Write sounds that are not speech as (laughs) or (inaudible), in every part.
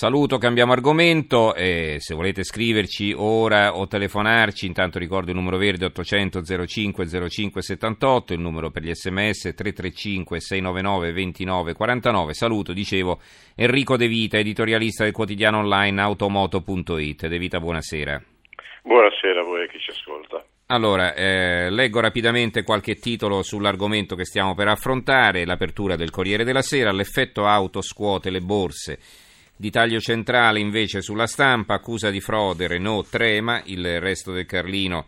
Saluto, cambiamo argomento. Eh, se volete scriverci ora o telefonarci, intanto ricordo il numero verde 800 05 05 78, il numero per gli sms 335 699 29 49. Saluto, dicevo, Enrico De Vita, editorialista del quotidiano online automoto.it. De Vita, buonasera. Buonasera a voi che ci ascolta. Allora, eh, leggo rapidamente qualche titolo sull'argomento che stiamo per affrontare, l'apertura del Corriere della Sera, l'effetto auto scuote le borse. Di taglio centrale invece sulla stampa, accusa di frode, Renault trema, il resto del Carlino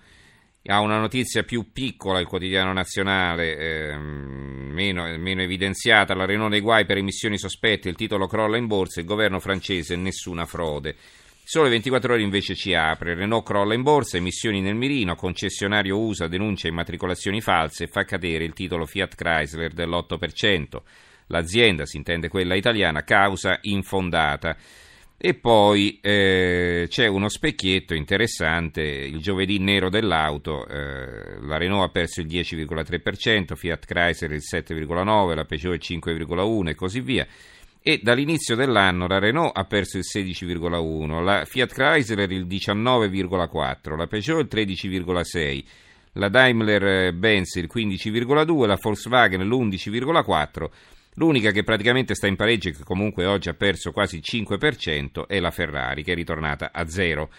ha una notizia più piccola, il quotidiano nazionale, eh, meno, meno, evidenziata, la Renault nei guai per emissioni sospette, il titolo crolla in borsa, il governo francese nessuna frode. Sole 24 ore invece ci apre, Renault crolla in borsa, emissioni nel mirino, concessionario USA denuncia immatricolazioni false e fa cadere il titolo Fiat Chrysler dell'8%. L'azienda, si intende quella italiana, causa infondata. E poi eh, c'è uno specchietto interessante, il giovedì nero dell'auto, eh, la Renault ha perso il 10,3%, Fiat Chrysler il 7,9%, la Peugeot il 5,1% e così via e dall'inizio dell'anno la Renault ha perso il 16,1%, la Fiat Chrysler il 19,4%, la Peugeot il 13,6%, la Daimler Benz il 15,2%, la Volkswagen l'11,4%, l'unica che praticamente sta in pareggio e che comunque oggi ha perso quasi il 5% è la Ferrari che è ritornata a zero.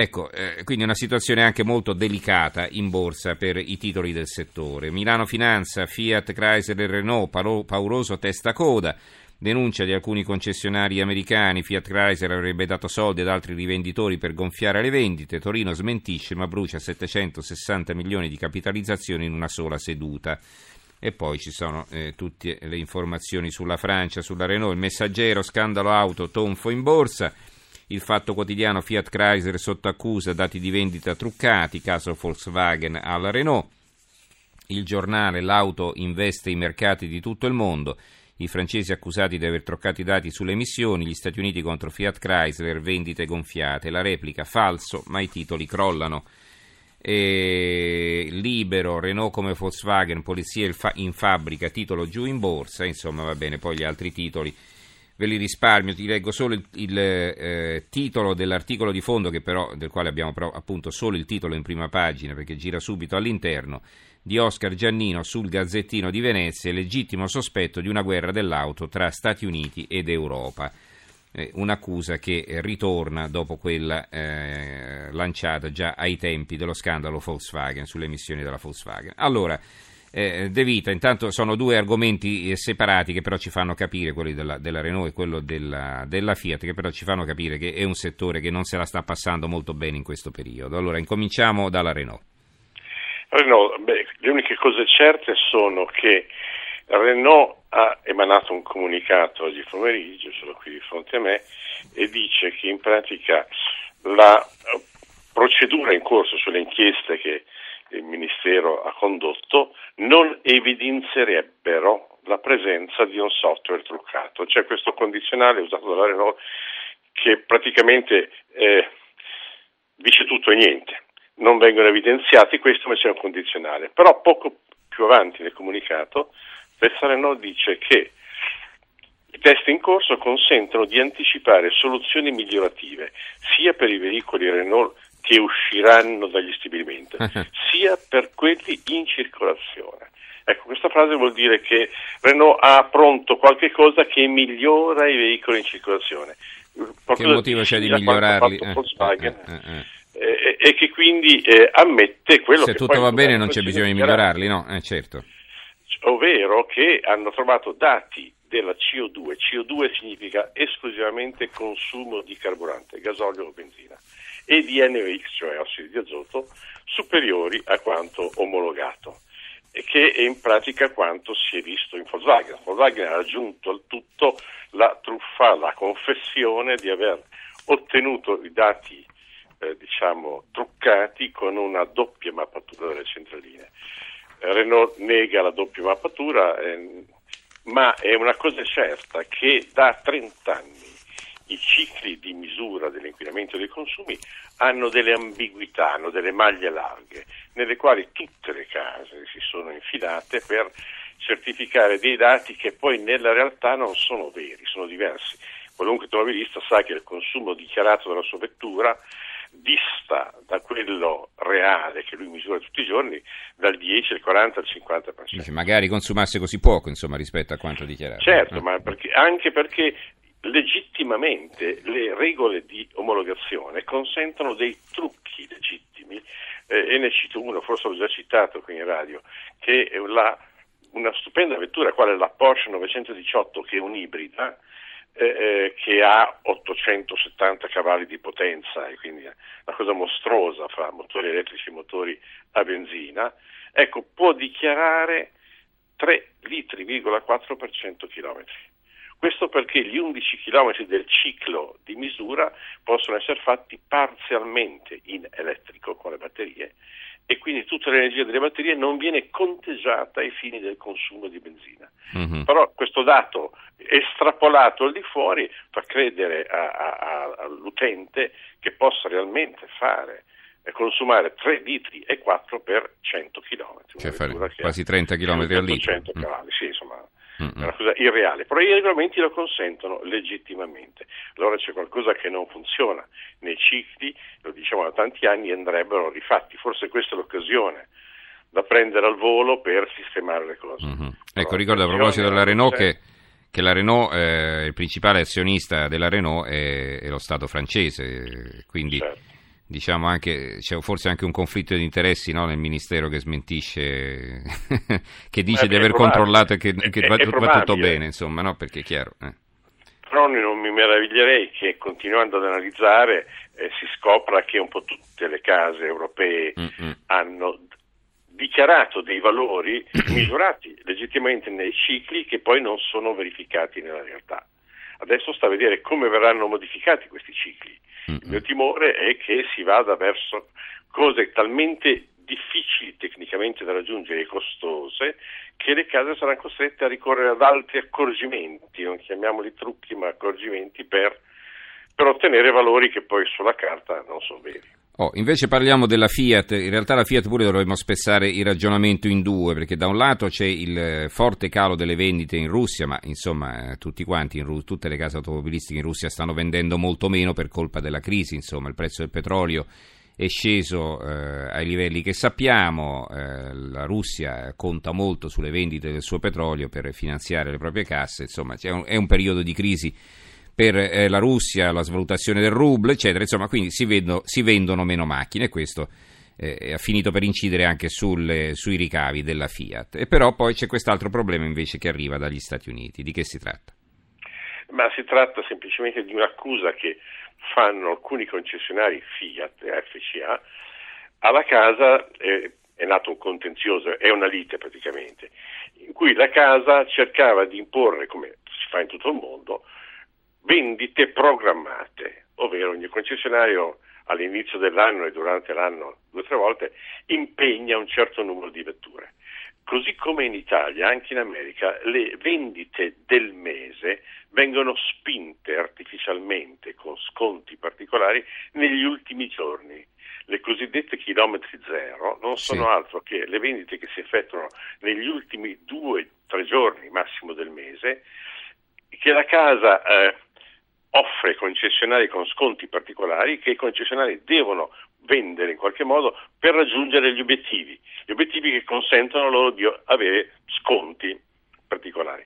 Ecco, eh, quindi una situazione anche molto delicata in borsa per i titoli del settore. Milano Finanza, Fiat, Chrysler e Renault, pauroso testa coda. Denuncia di alcuni concessionari americani, Fiat Chrysler avrebbe dato soldi ad altri rivenditori per gonfiare le vendite, Torino smentisce ma brucia 760 milioni di capitalizzazione in una sola seduta. E poi ci sono eh, tutte le informazioni sulla Francia, sulla Renault, il messaggero, scandalo auto, tonfo in borsa, il fatto quotidiano Fiat Chrysler sotto accusa, dati di vendita truccati, caso Volkswagen alla Renault, il giornale, l'auto investe i mercati di tutto il mondo, i francesi accusati di aver troccato i dati sulle emissioni, gli Stati Uniti contro Fiat Chrysler, vendite gonfiate, la replica falso, ma i titoli crollano. E libero, Renault come Volkswagen, polizia in fabbrica, titolo giù in borsa, insomma va bene, poi gli altri titoli ve li risparmio, ti leggo solo il, il eh, titolo dell'articolo di fondo, però, del quale abbiamo però, appunto solo il titolo in prima pagina perché gira subito all'interno di Oscar Giannino sul Gazzettino di Venezia, legittimo sospetto di una guerra dell'auto tra Stati Uniti ed Europa. Eh, un'accusa che ritorna dopo quella eh, lanciata già ai tempi dello scandalo Volkswagen, sulle emissioni della Volkswagen. Allora, eh, De Vita, intanto sono due argomenti eh, separati che però ci fanno capire, quelli della, della Renault e quello della, della, Fiat, che però ci fanno capire che è un settore che non se la sta passando molto bene in questo periodo. Allora, incominciamo dalla Renault. Renault, beh, le uniche cose certe sono che Renault ha emanato un comunicato oggi pomeriggio, sono qui di fronte a me, e dice che in pratica la eh, procedura in corso sulle inchieste che il Ministero ha condotto non evidenzierebbero la presenza di un software truccato. C'è questo condizionale usato dalla Renault che praticamente eh, dice tutto e niente non vengono evidenziati questo, ma c'è un condizionale. Però poco più avanti nel comunicato, Renault dice che i test in corso consentono di anticipare soluzioni migliorative sia per i veicoli Renault che usciranno dagli stabilimenti, (laughs) sia per quelli in circolazione. Ecco, questa frase vuol dire che Renault ha pronto qualche cosa che migliora i veicoli in circolazione. Che motivo c'è di migliorarli? Eh, Volkswagen. Eh, eh, e che quindi ammette quello Se che tutto va bene non c'è bisogno di migliorarli, no? Eh, certo. Ovvero che hanno trovato dati della CO2, CO2 significa esclusivamente consumo di carburante, gasolio o benzina, e di NOx, cioè ossidi di azoto, superiori a quanto omologato e che è in pratica quanto si è visto in Volkswagen. Volkswagen ha aggiunto al tutto la truffa, la confessione di aver ottenuto i dati eh, diciamo, truccati con una doppia mappatura delle centraline. Renault nega la doppia mappatura, eh, ma è una cosa certa che da 30 anni i cicli di misura dell'inquinamento dei consumi hanno delle ambiguità, hanno delle maglie larghe, nelle quali tutte le case si sono infilate per certificare dei dati che poi nella realtà non sono veri, sono diversi. qualunque automobilista sa che il consumo dichiarato della sua vettura dista da quello reale che lui misura tutti i giorni dal 10, al 40, al 50%. Dice, magari consumasse così poco insomma, rispetto a quanto dichiarato. Certo, eh. ma perché, anche perché legittimamente le regole di omologazione consentono dei trucchi legittimi eh, e ne cito uno, forse l'ho già citato qui in radio, che è la, una stupenda vettura quale la Porsche 918 che è un'ibrida eh, eh, che ha 870 cavalli di potenza e quindi una cosa mostruosa fra motori elettrici e motori a benzina, ecco, può dichiarare 3 litri,4 per 100 km. Questo perché gli 11 km del ciclo di misura possono essere fatti parzialmente in elettrico con le batterie e quindi tutta l'energia delle batterie non viene conteggiata ai fini del consumo di benzina. Mm-hmm. Però questo dato estrapolato al di fuori fa credere a, a, all'utente che possa realmente fare consumare 3 litri e 4 per 100 km. Cioè fare quasi 30 km al litro. 100 cavalli, sì, insomma, Mm-mm. è una cosa irreale, però i regolamenti lo consentono legittimamente. Allora c'è qualcosa che non funziona nei cicli, lo diciamo da tanti anni, andrebbero rifatti. Forse questa è l'occasione da prendere al volo per sistemare le cose. Mm-hmm. Ecco, ricordo a proposito della Renault che, che la Renault, eh, il principale azionista della Renault è, è lo Stato francese, quindi certo diciamo anche, c'è forse anche un conflitto di interessi no, nel Ministero che smentisce, (laughs) che dice eh, di aver controllato e che, che va, va, tutto bene, insomma, no? perché è chiaro. Eh. Però non mi meraviglierei che continuando ad analizzare eh, si scopra che un po' tutte le case europee Mm-mm. hanno dichiarato dei valori (clears throat) misurati legittimamente nei cicli che poi non sono verificati nella realtà. Adesso sta a vedere come verranno modificati questi cicli il mio timore è che si vada verso cose talmente difficili tecnicamente da raggiungere e costose che le case saranno costrette a ricorrere ad altri accorgimenti, non chiamiamoli trucchi ma accorgimenti per, per ottenere valori che poi sulla carta non sono veri. Oh, invece parliamo della Fiat, in realtà la Fiat pure dovremmo spezzare il ragionamento in due, perché da un lato c'è il forte calo delle vendite in Russia, ma insomma eh, tutti quanti, in, tutte le case automobilistiche in Russia stanno vendendo molto meno per colpa della crisi, insomma il prezzo del petrolio è sceso eh, ai livelli che sappiamo, eh, la Russia conta molto sulle vendite del suo petrolio per finanziare le proprie casse, insomma un, è un periodo di crisi per eh, la Russia, la svalutazione del ruble, eccetera. Insomma, quindi si, vedono, si vendono meno macchine e questo eh, ha finito per incidere anche sul, sui ricavi della Fiat. E però poi c'è quest'altro problema invece che arriva dagli Stati Uniti. Di che si tratta? Ma si tratta semplicemente di un'accusa che fanno alcuni concessionari Fiat e FCA alla casa. Eh, è nato un contenzioso, è una lite praticamente, in cui la casa cercava di imporre, come si fa in tutto il mondo, vendite programmate, ovvero ogni concessionario all'inizio dell'anno e durante l'anno due o tre volte impegna un certo numero di vetture. Così come in Italia, anche in America, le vendite del mese vengono spinte artificialmente con sconti particolari negli ultimi giorni. Le cosiddette chilometri zero non sono sì. altro che le vendite che si effettuano negli ultimi due, o tre giorni massimo del mese, che la casa eh, offre concessionari con sconti particolari che i concessionari devono vendere in qualche modo per raggiungere gli obiettivi, gli obiettivi che consentono loro di avere sconti particolari.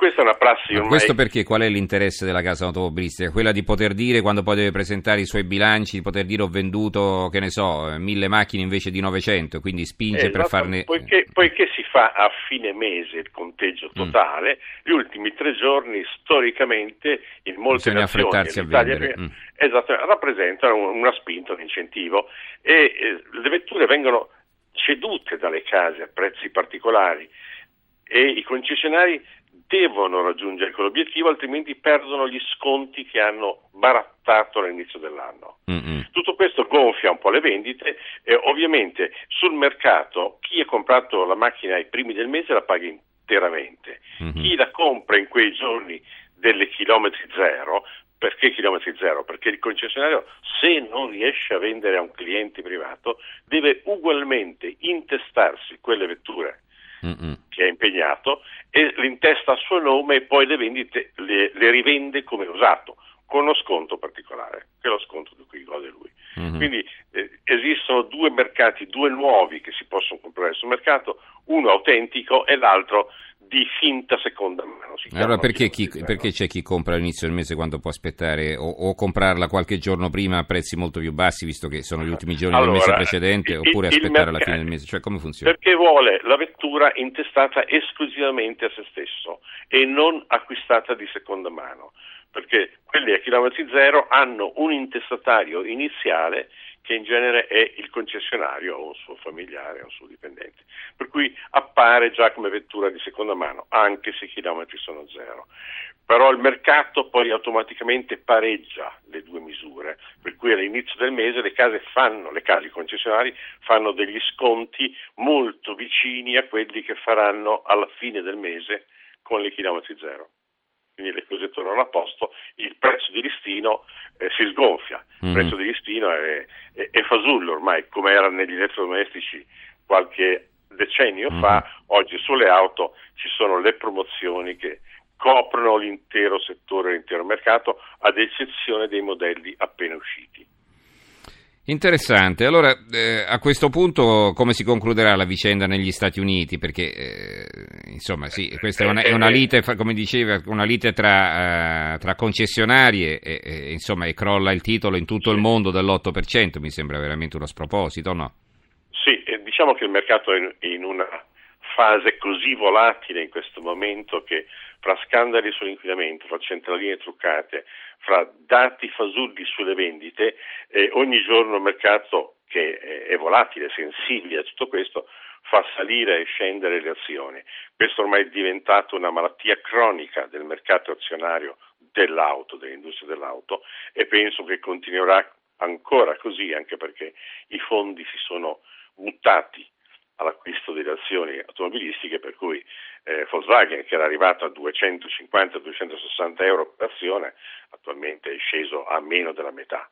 Questa è una prassi ormai... Questo perché qual è l'interesse della casa automobilistica? Quella di poter dire quando poi deve presentare i suoi bilanci, di poter dire ho venduto, che ne so, mille macchine invece di 900, quindi spinge esatto, per farne... Poiché, poiché, si fa a fine mese il conteggio mm. totale, mm. gli ultimi tre giorni storicamente in molte Bisogna nazioni... affrettarsi a vendere. Mm. Esatto, rappresentano una spinta, un incentivo e eh, le vetture vengono cedute dalle case a prezzi particolari e i concessionari devono raggiungere quell'obiettivo, altrimenti perdono gli sconti che hanno barattato all'inizio dell'anno. Mm-hmm. Tutto questo gonfia un po' le vendite e ovviamente sul mercato chi ha comprato la macchina ai primi del mese la paga interamente. Mm-hmm. Chi la compra in quei giorni delle chilometri zero perché chilometri zero? Perché il concessionario, se non riesce a vendere a un cliente privato, deve ugualmente intestarsi quelle vetture Mm-mm. che è impegnato e l'intesta a suo nome e poi le vendite le, le rivende come usato con uno sconto particolare, che è lo sconto di cui gode lui. Mm-hmm. Quindi eh, esistono due mercati, due nuovi che si possono comprare sul mercato, uno autentico e l'altro di finta seconda mano. Allora perché, chi, perché, c'è chi compra all'inizio del mese quando può aspettare o, o, comprarla qualche giorno prima a prezzi molto più bassi visto che sono gli ultimi giorni allora, del mese precedente il, oppure il aspettare mercato, alla fine del mese? Cioè come funziona? Perché vuole la vettura intestata esclusivamente a se stesso e non acquistata di seconda mano perché quelli a chilometri zero hanno un intestatario iniziale che in genere è il concessionario o un suo familiare o un suo dipendente, per cui appare già come vettura di seconda mano, anche se i chilometri sono zero. Però il mercato poi automaticamente pareggia le due misure, per cui all'inizio del mese le case fanno, le case concessionari fanno degli sconti molto vicini a quelli che faranno alla fine del mese con i chilometri zero quindi le cose tornano a posto, il prezzo di listino eh, si sgonfia, il mm-hmm. prezzo di listino è, è, è, fasullo ormai, come era negli elettrodomestici qualche decennio mm-hmm. fa, oggi sulle auto ci sono le promozioni che coprono l'intero settore, l'intero mercato, ad eccezione dei modelli appena usciti. Interessante, allora eh, a questo punto come si concluderà la vicenda negli Stati Uniti? Perché eh, insomma sì, questa è una, è una, lite, come diceva, una lite tra, uh, tra concessionarie e, e, insomma, e, crolla il titolo in tutto il mondo dell'8%, mi sembra veramente uno sproposito, no? Sì, diciamo che il mercato è in, in una fase così volatile in questo momento che fra scandali sull'inquinamento, fra centraline truccate, fra dati fasulli sulle vendite, eh, ogni giorno il mercato che è volatile, sensibile a tutto questo, fa salire e scendere le azioni. Questo ormai è diventato una malattia cronica del mercato azionario dell'auto, dell'industria dell'auto e penso che continuerà ancora così anche perché i fondi si sono buttati all'acquisto delle azioni automobilistiche, per cui eh, Volkswagen, che era arrivato a 250-260 euro per azione, attualmente è sceso a meno della metà,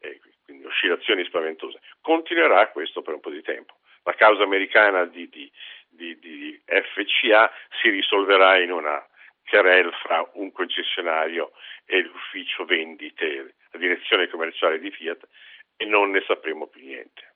eh, quindi oscillazioni spaventose. Continuerà questo per un po' di tempo. La causa americana di, di, di, di FCA si risolverà in una querel fra un concessionario e l'ufficio vendite, la direzione commerciale di Fiat, e non ne sapremo più niente.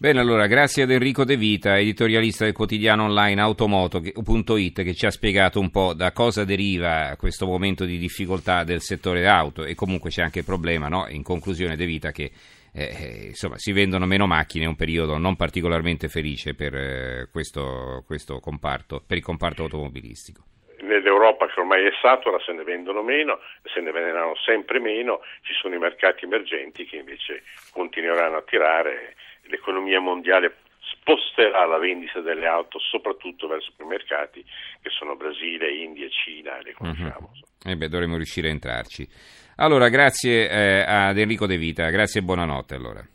Bene, allora, grazie ad Enrico De Vita, editorialista del quotidiano online automoto.it, che ci ha spiegato un po' da cosa deriva questo momento di difficoltà del settore auto. E comunque c'è anche il problema, no? in conclusione De Vita, che eh, eh, insomma, si vendono meno macchine, è un periodo non particolarmente felice per, eh, questo, questo comparto, per il comparto automobilistico. nell'Europa che ormai è satura se ne vendono meno, se ne venderanno sempre meno, ci sono i mercati emergenti che invece continueranno a tirare l'economia mondiale sposterà la vendita delle auto soprattutto verso i mercati che sono Brasile, India, Cina e le conosciamo. Uh-huh. Eh beh, dovremo riuscire a entrarci. Allora, grazie eh, ad Enrico De Vita, grazie e buonanotte allora.